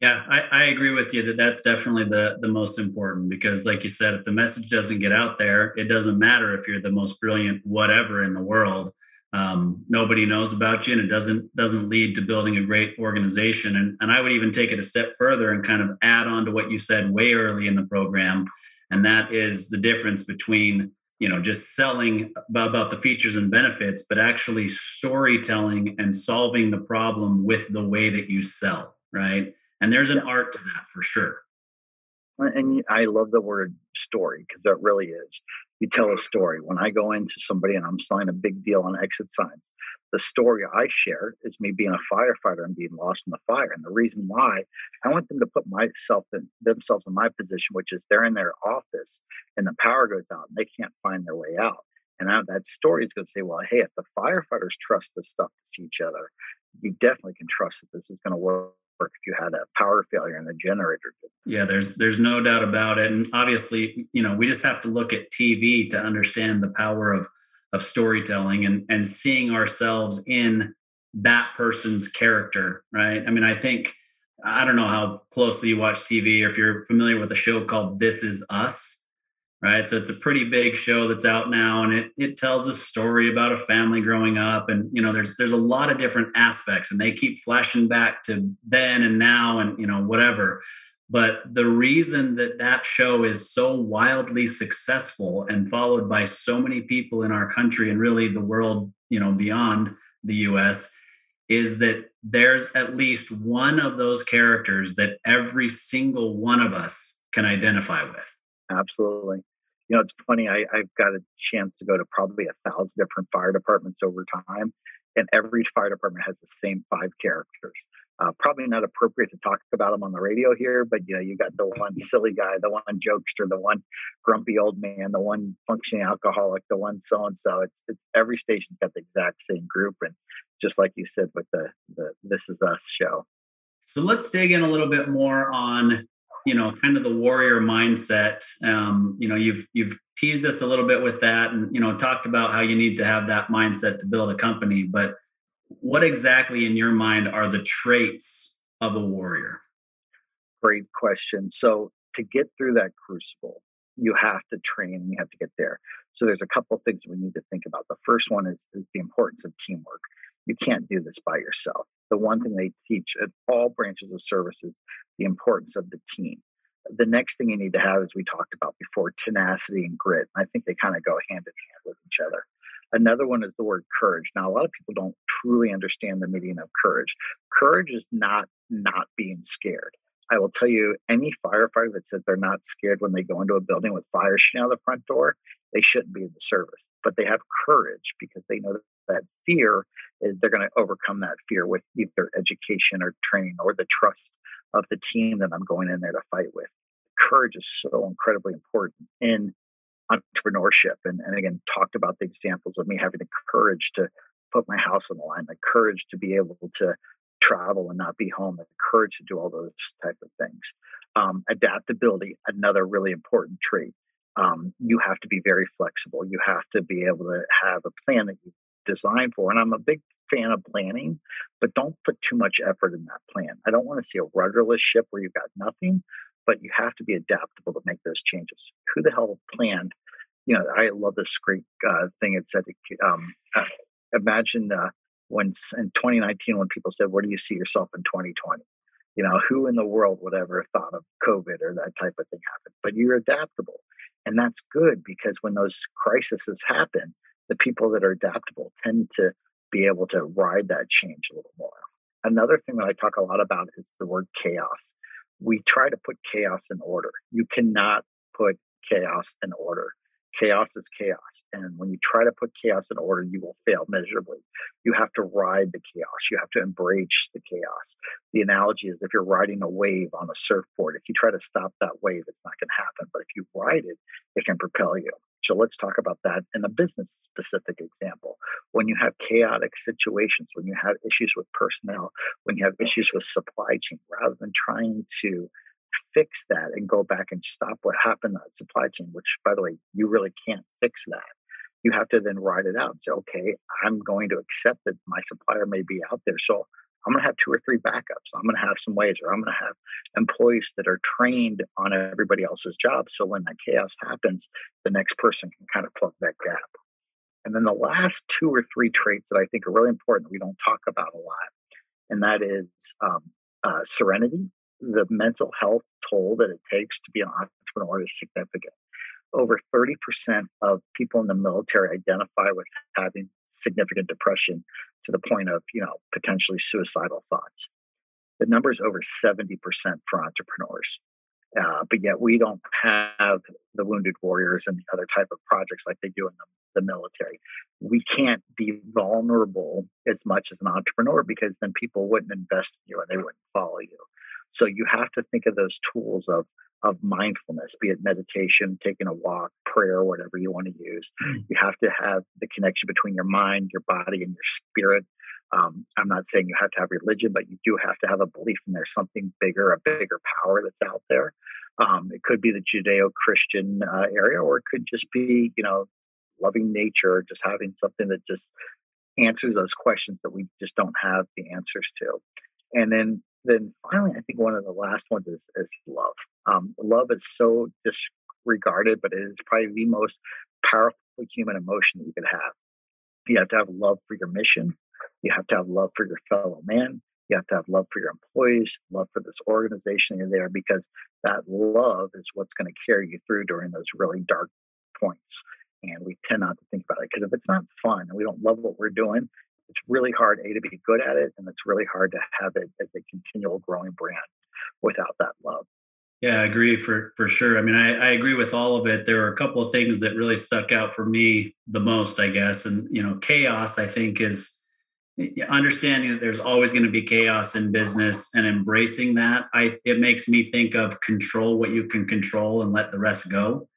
Yeah, I, I agree with you that that's definitely the the most important because, like you said, if the message doesn't get out there, it doesn't matter if you're the most brilliant whatever in the world. Um, nobody knows about you, and it doesn't doesn't lead to building a great organization. And and I would even take it a step further and kind of add on to what you said way early in the program, and that is the difference between you know just selling about the features and benefits, but actually storytelling and solving the problem with the way that you sell, right? And there's an art to that for sure. And I love the word story because that really is. You tell a story. When I go into somebody and I'm selling a big deal on exit signs, the story I share is me being a firefighter and being lost in the fire. And the reason why I want them to put myself in themselves in my position, which is they're in their office and the power goes out and they can't find their way out. And I, that story is going to say, well, hey, if the firefighters trust this stuff to see each other, you definitely can trust that this is going to work if you had a power failure in the generator. Yeah, there's there's no doubt about it. And obviously, you know, we just have to look at TV to understand the power of of storytelling and and seeing ourselves in that person's character, right? I mean, I think I don't know how closely you watch TV or if you're familiar with a show called This Is Us right? So it's a pretty big show that's out now, and it it tells a story about a family growing up, and you know, there's there's a lot of different aspects, and they keep flashing back to then and now, and you know, whatever. But the reason that that show is so wildly successful and followed by so many people in our country and really the world, you know, beyond the US, is that there's at least one of those characters that every single one of us can identify with Absolutely. You know, it's funny. I, I've got a chance to go to probably a thousand different fire departments over time, and every fire department has the same five characters. Uh, probably not appropriate to talk about them on the radio here, but you know, you got the one silly guy, the one jokester, the one grumpy old man, the one functioning alcoholic, the one so and so. It's it's every station's got the exact same group, and just like you said with the the This Is Us show. So let's dig in a little bit more on you know kind of the warrior mindset um, you know you've you've teased us a little bit with that and you know talked about how you need to have that mindset to build a company but what exactly in your mind are the traits of a warrior great question so to get through that crucible you have to train you have to get there so there's a couple things we need to think about the first one is, is the importance of teamwork you can't do this by yourself the one thing they teach at all branches of services the importance of the team. The next thing you need to have, as we talked about before, tenacity and grit. I think they kind of go hand in hand with each other. Another one is the word courage. Now, a lot of people don't truly understand the meaning of courage. Courage is not not being scared. I will tell you, any firefighter that says they're not scared when they go into a building with fire shooting out the front door, they shouldn't be in the service. But they have courage because they know that, that fear is they're going to overcome that fear with either education or training or the trust of the team that I'm going in there to fight with. Courage is so incredibly important in entrepreneurship. And, and again, talked about the examples of me having the courage to put my house on the line, the courage to be able to travel and not be home, the courage to do all those type of things. Um, adaptability, another really important trait. Um, you have to be very flexible. You have to be able to have a plan that you design for. And I'm a big fan of planning, but don't put too much effort in that plan. I don't want to see a rudderless ship where you've got nothing, but you have to be adaptable to make those changes. Who the hell planned? You know, I love this great uh, thing. It said, um, uh, imagine uh, when in 2019, when people said, Where do you see yourself in 2020? You know, who in the world would ever have thought of COVID or that type of thing happen? But you're adaptable. And that's good because when those crises happen, the people that are adaptable tend to be able to ride that change a little more. Another thing that I talk a lot about is the word chaos. We try to put chaos in order. You cannot put chaos in order. Chaos is chaos. And when you try to put chaos in order, you will fail miserably. You have to ride the chaos. You have to embrace the chaos. The analogy is if you're riding a wave on a surfboard, if you try to stop that wave, it's not going to happen. But if you ride it, it can propel you. So let's talk about that in a business specific example. When you have chaotic situations, when you have issues with personnel, when you have issues with supply chain, rather than trying to fix that and go back and stop what happened that supply chain, which by the way, you really can't fix that. You have to then write it out and say, okay, I'm going to accept that my supplier may be out there. So I'm going to have two or three backups. I'm going to have some ways, or I'm going to have employees that are trained on everybody else's job. So when that chaos happens, the next person can kind of plug that gap. And then the last two or three traits that I think are really important we don't talk about a lot, and that is um, uh, serenity. The mental health toll that it takes to be an entrepreneur is significant. Over 30% of people in the military identify with having significant depression to the point of, you know, potentially suicidal thoughts. The number is over 70% for entrepreneurs. Uh, but yet we don't have the wounded warriors and the other type of projects like they do in the, the military. We can't be vulnerable as much as an entrepreneur because then people wouldn't invest in you and they wouldn't follow you. So you have to think of those tools of of mindfulness, be it meditation, taking a walk, prayer, whatever you want to use. Mm. You have to have the connection between your mind, your body, and your spirit. Um, I'm not saying you have to have religion, but you do have to have a belief in there's something bigger, a bigger power that's out there. Um, it could be the Judeo-Christian uh, area, or it could just be, you know, loving nature, just having something that just answers those questions that we just don't have the answers to. And then then finally, I think one of the last ones is, is love. Um, love is so disregarded, but it is probably the most powerful human emotion that you could have. You have to have love for your mission. You have to have love for your fellow man. You have to have love for your employees, love for this organization you're there, because that love is what's going to carry you through during those really dark points. And we tend not to think about it because if it's not fun and we don't love what we're doing, it's really hard a to be good at it and it's really hard to have it as a continual growing brand without that love. Yeah i agree for for sure i mean I, I agree with all of it there were a couple of things that really stuck out for me the most i guess and you know chaos i think is understanding that there's always going to be chaos in business and embracing that i it makes me think of control what you can control and let the rest go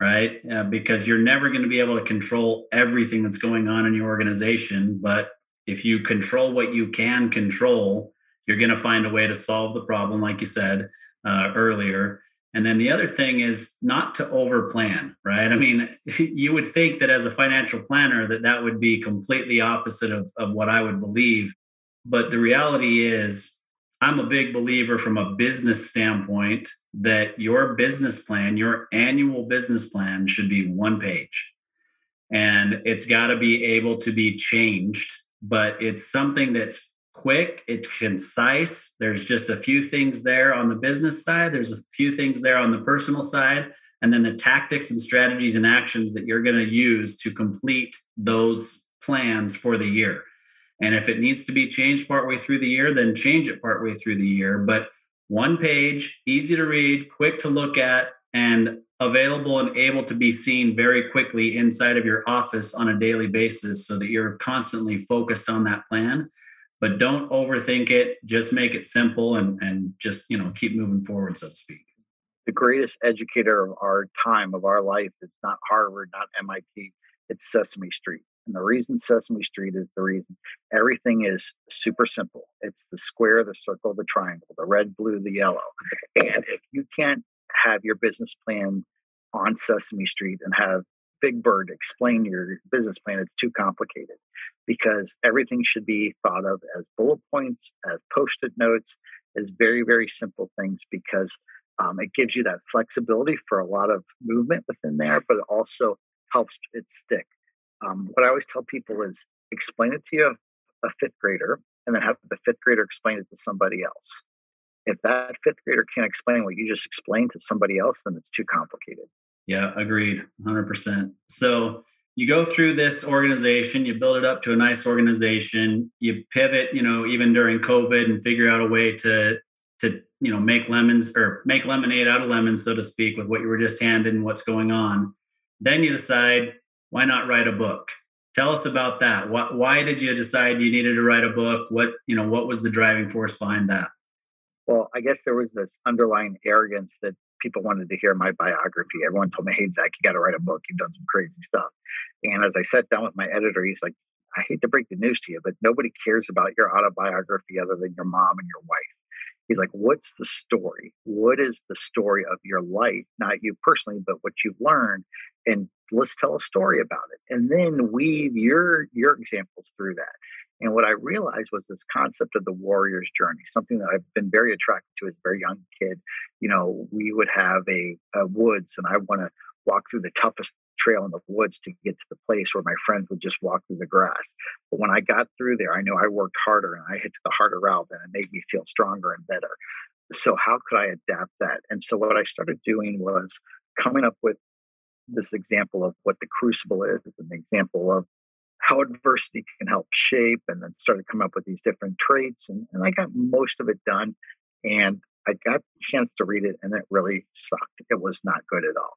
right? Uh, because you're never going to be able to control everything that's going on in your organization. But if you control what you can control, you're going to find a way to solve the problem, like you said uh, earlier. And then the other thing is not to overplan, right? I mean, you would think that as a financial planner that that would be completely opposite of, of what I would believe. But the reality is I'm a big believer from a business standpoint that your business plan, your annual business plan should be one page. And it's got to be able to be changed, but it's something that's quick, it's concise. There's just a few things there on the business side, there's a few things there on the personal side, and then the tactics and strategies and actions that you're going to use to complete those plans for the year. And if it needs to be changed partway through the year, then change it partway through the year. But one page, easy to read, quick to look at, and available and able to be seen very quickly inside of your office on a daily basis so that you're constantly focused on that plan. But don't overthink it. Just make it simple and, and just, you know, keep moving forward, so to speak. The greatest educator of our time, of our life, is not Harvard, not MIT, it's Sesame Street. And the reason Sesame Street is the reason everything is super simple. It's the square, the circle, the triangle, the red, blue, the yellow. And if you can't have your business plan on Sesame Street and have Big Bird explain your business plan, it's too complicated because everything should be thought of as bullet points, as post it notes, as very, very simple things because um, it gives you that flexibility for a lot of movement within there, but it also helps it stick um, what I always tell people is explain it to you, a fifth grader, and then have the fifth grader explain it to somebody else. If that fifth grader can't explain what you just explained to somebody else, then it's too complicated. Yeah, agreed, 100%. So you go through this organization, you build it up to a nice organization, you pivot, you know, even during COVID and figure out a way to to you know make lemons or make lemonade out of lemons, so to speak, with what you were just handed and what's going on. Then you decide why not write a book? Tell us about that. Why, why did you decide you needed to write a book? What you know? What was the driving force behind that? Well, I guess there was this underlying arrogance that people wanted to hear my biography. Everyone told me, "Hey, Zach, you got to write a book. You've done some crazy stuff." And as I sat down with my editor, he's like, "I hate to break the news to you, but nobody cares about your autobiography other than your mom and your wife." He's like, what's the story? What is the story of your life? Not you personally, but what you've learned. And let's tell a story about it. And then weave your your examples through that. And what I realized was this concept of the warrior's journey, something that I've been very attracted to as a very young kid. You know, we would have a, a woods, and I want to walk through the toughest trail in the woods to get to the place where my friends would just walk through the grass. But when I got through there, I knew I worked harder and I hit the harder route and it made me feel stronger and better. So how could I adapt that? And so what I started doing was coming up with this example of what the crucible is, an example of how adversity can help shape, and then started coming up with these different traits. And, and I got most of it done. And I got the chance to read it, and it really sucked. It was not good at all.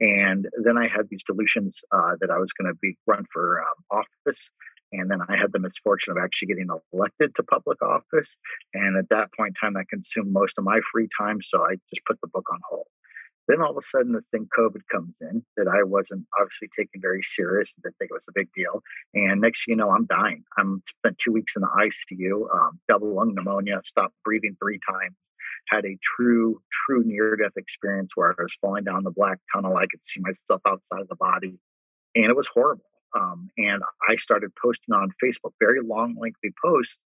And then I had these delusions uh, that I was going to be run for um, office. And then I had the misfortune of actually getting elected to public office. And at that point in time, that consumed most of my free time. So I just put the book on hold. Then all of a sudden, this thing COVID comes in that I wasn't obviously taking very serious. Didn't think it was a big deal. And next, you know, I'm dying. I'm spent two weeks in the ICU, um, double lung pneumonia, stopped breathing three times had a true, true near death experience where I was falling down the black tunnel. I could see myself outside of the body, and it was horrible. Um, and I started posting on Facebook, very long, lengthy posts,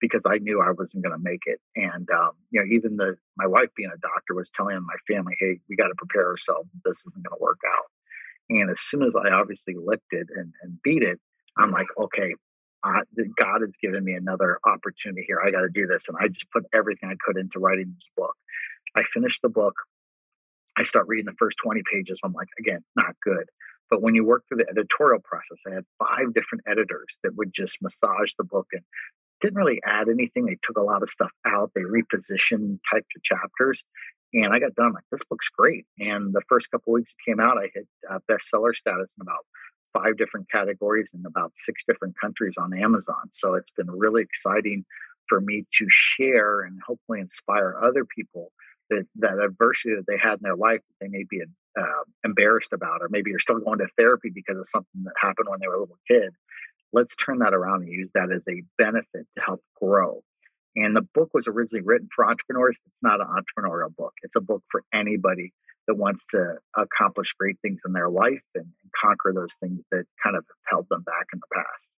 because I knew I wasn't going to make it. And um, you know, even the my wife being a doctor was telling my family, "Hey, we got to prepare ourselves. This isn't going to work out." And as soon as I obviously licked it and, and beat it, I'm like, okay, uh, God has given me another opportunity here. I got to do this. And I just put everything I could into writing this book. I finished the book. I start reading the first 20 pages. I'm like, again, not good. But when you work through the editorial process, I had five different editors that would just massage the book and didn't really add anything. They took a lot of stuff out. They repositioned typed the chapters. And I got done like, this book's great. And the first couple weeks it came out, I hit uh, bestseller status in about five different categories in about six different countries on Amazon. So it's been really exciting for me to share and hopefully inspire other people that that adversity that they had in their life that they may be uh, embarrassed about, or maybe you're still going to therapy because of something that happened when they were a little kid. Let's turn that around and use that as a benefit to help grow. And the book was originally written for entrepreneurs. It's not an entrepreneurial book. It's a book for anybody that wants to accomplish great things in their life and, and conquer those things that kind of held them back in the past.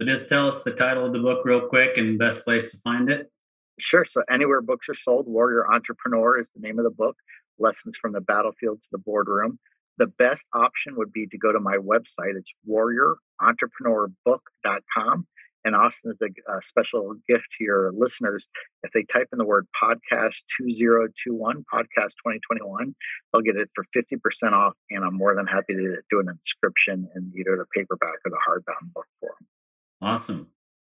So just tell us the title of the book real quick and best place to find it. Sure. So anywhere books are sold, Warrior Entrepreneur is the name of the book. Lessons from the battlefield to the boardroom. The best option would be to go to my website. It's warriorentrepreneur.book.com. And Austin is a, a, special gift to your listeners. If they type in the word podcast 2021, podcast 2021, they'll get it for 50% off. And I'm more than happy to do an inscription in either the paperback or the hardbound book for them. Awesome.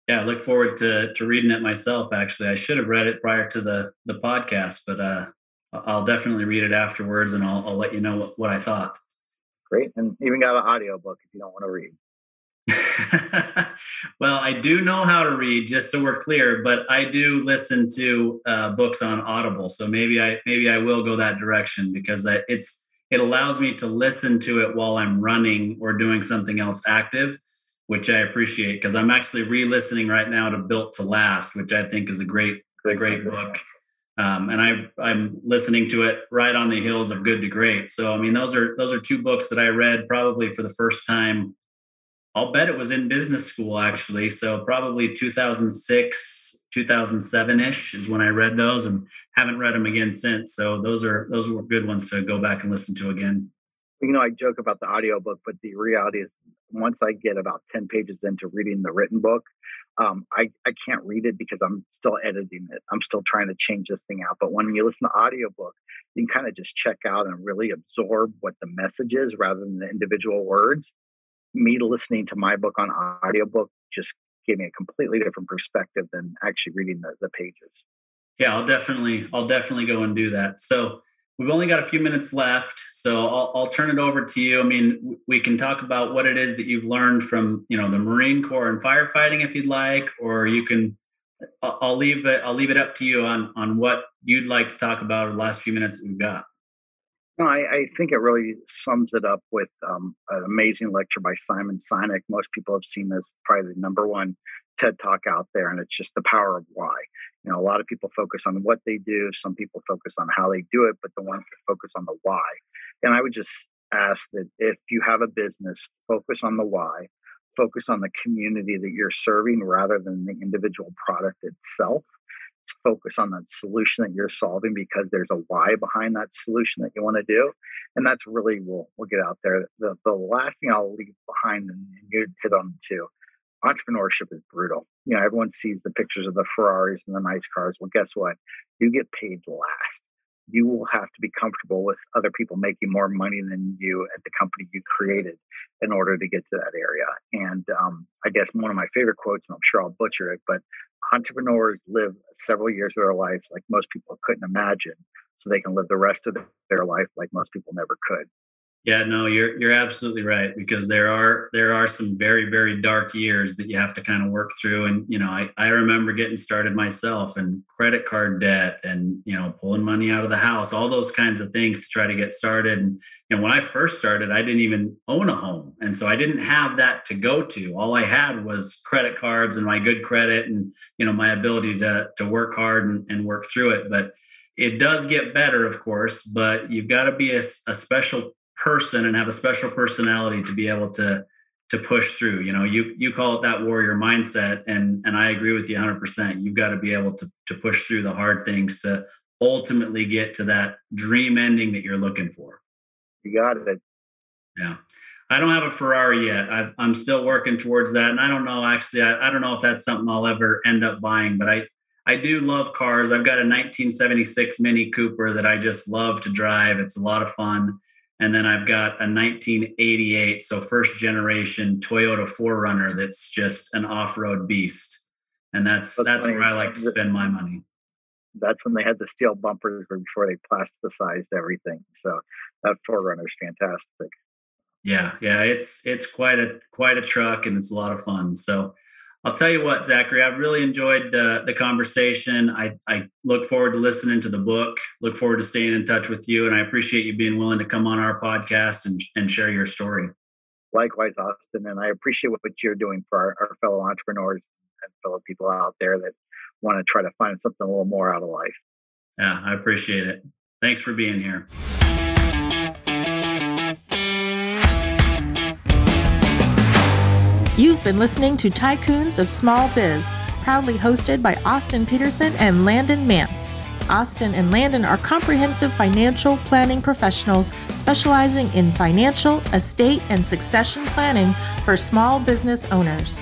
Yeah, I look forward to, to reading it myself. Actually, I should have read it prior to the, the podcast, but uh, I'll definitely read it afterwards and I'll, I'll let you know what, what I thought. Great. And even got an audio book if you don't want to read. well, I do know how to read, just so we're clear, but I do listen to uh, books on Audible. So maybe I maybe I will go that direction because I, it's it allows me to listen to it while I'm running or doing something else active, which I appreciate because I'm actually re-listening right now to Built to Last, which I think is a great a great book. Um, and I I'm listening to it right on the heels of Good to Great. So I mean those are those are two books that I read probably for the first time I'll bet it was in business school actually. So probably 2006, 2007 ish is when I read those, and haven't read them again since. So those are those were good ones to go back and listen to again. You know, I joke about the audiobook, but the reality is, once I get about 10 pages into reading the written book, um, I, I can't read it because I'm still editing it. I'm still trying to change this thing out. But when you listen to audiobook, you can kind of just check out and really absorb what the message is rather than the individual words me listening to my book on audiobook just gave me a completely different perspective than actually reading the, the pages. Yeah, I'll definitely, I'll definitely go and do that. So we've only got a few minutes left, so I'll, I'll turn it over to you. I mean, we can talk about what it is that you've learned from, you know, the Marine Corps and firefighting, if you'd like, or you can. I'll leave it. I'll leave it up to you on on what you'd like to talk about in the last few minutes that we've got. No, I, I, think it really sums it up with um, an amazing lecture by Simon Sinek. Most people have seen this, probably the number one TED talk out there, and it's just the power of why. You know, a lot of people focus on what they do, some people focus on how they do it, but the ones that focus on the why. And I would just ask that if you have a business, focus on the why, focus on the community that you're serving rather than the individual product itself. Focus on that solution that you're solving because there's a why behind that solution that you want to do. And that's really we'll we'll get out there. The the last thing I'll leave behind and you hit on too entrepreneurship is brutal. You know, everyone sees the pictures of the Ferraris and the nice cars. Well, guess what? You get paid last. You will have to be comfortable with other people making more money than you at the company you created in order to get to that area. And um, I guess one of my favorite quotes, and I'm sure I'll butcher it, but entrepreneurs live several years of their lives like most people couldn't imagine, so they can live the rest of their life like most people never could. Yeah, no, you're you're absolutely right because there are there are some very very dark years that you have to kind of work through and you know I I remember getting started myself and credit card debt and you know pulling money out of the house all those kinds of things to try to get started and you know when I first started I didn't even own a home and so I didn't have that to go to. All I had was credit cards and my good credit and you know my ability to to work hard and, and work through it but it does get better of course but you've got to be a, a special person and have a special personality to be able to to push through you know you you call it that warrior mindset and and i agree with you 100% you've got to be able to to push through the hard things to ultimately get to that dream ending that you're looking for you got it yeah i don't have a ferrari yet i am still working towards that and i don't know actually I, I don't know if that's something i'll ever end up buying but i I do love cars. I've got a 1976 Mini Cooper that I just love to drive. It's a lot of fun. And then I've got a 1988, so first generation Toyota 4Runner that's just an off-road beast. And that's that's, that's where I like to spend my money. That's when they had the steel bumpers before they plasticized everything. So that 4Runner is fantastic. Yeah, yeah, it's it's quite a quite a truck and it's a lot of fun. So I'll tell you what, Zachary, I've really enjoyed uh, the conversation. I, I look forward to listening to the book, look forward to staying in touch with you. And I appreciate you being willing to come on our podcast and, and share your story. Likewise, Austin. And I appreciate what you're doing for our, our fellow entrepreneurs and fellow people out there that want to try to find something a little more out of life. Yeah, I appreciate it. Thanks for being here. You've been listening to Tycoons of Small Biz, proudly hosted by Austin Peterson and Landon Nance. Austin and Landon are comprehensive financial planning professionals specializing in financial, estate, and succession planning for small business owners.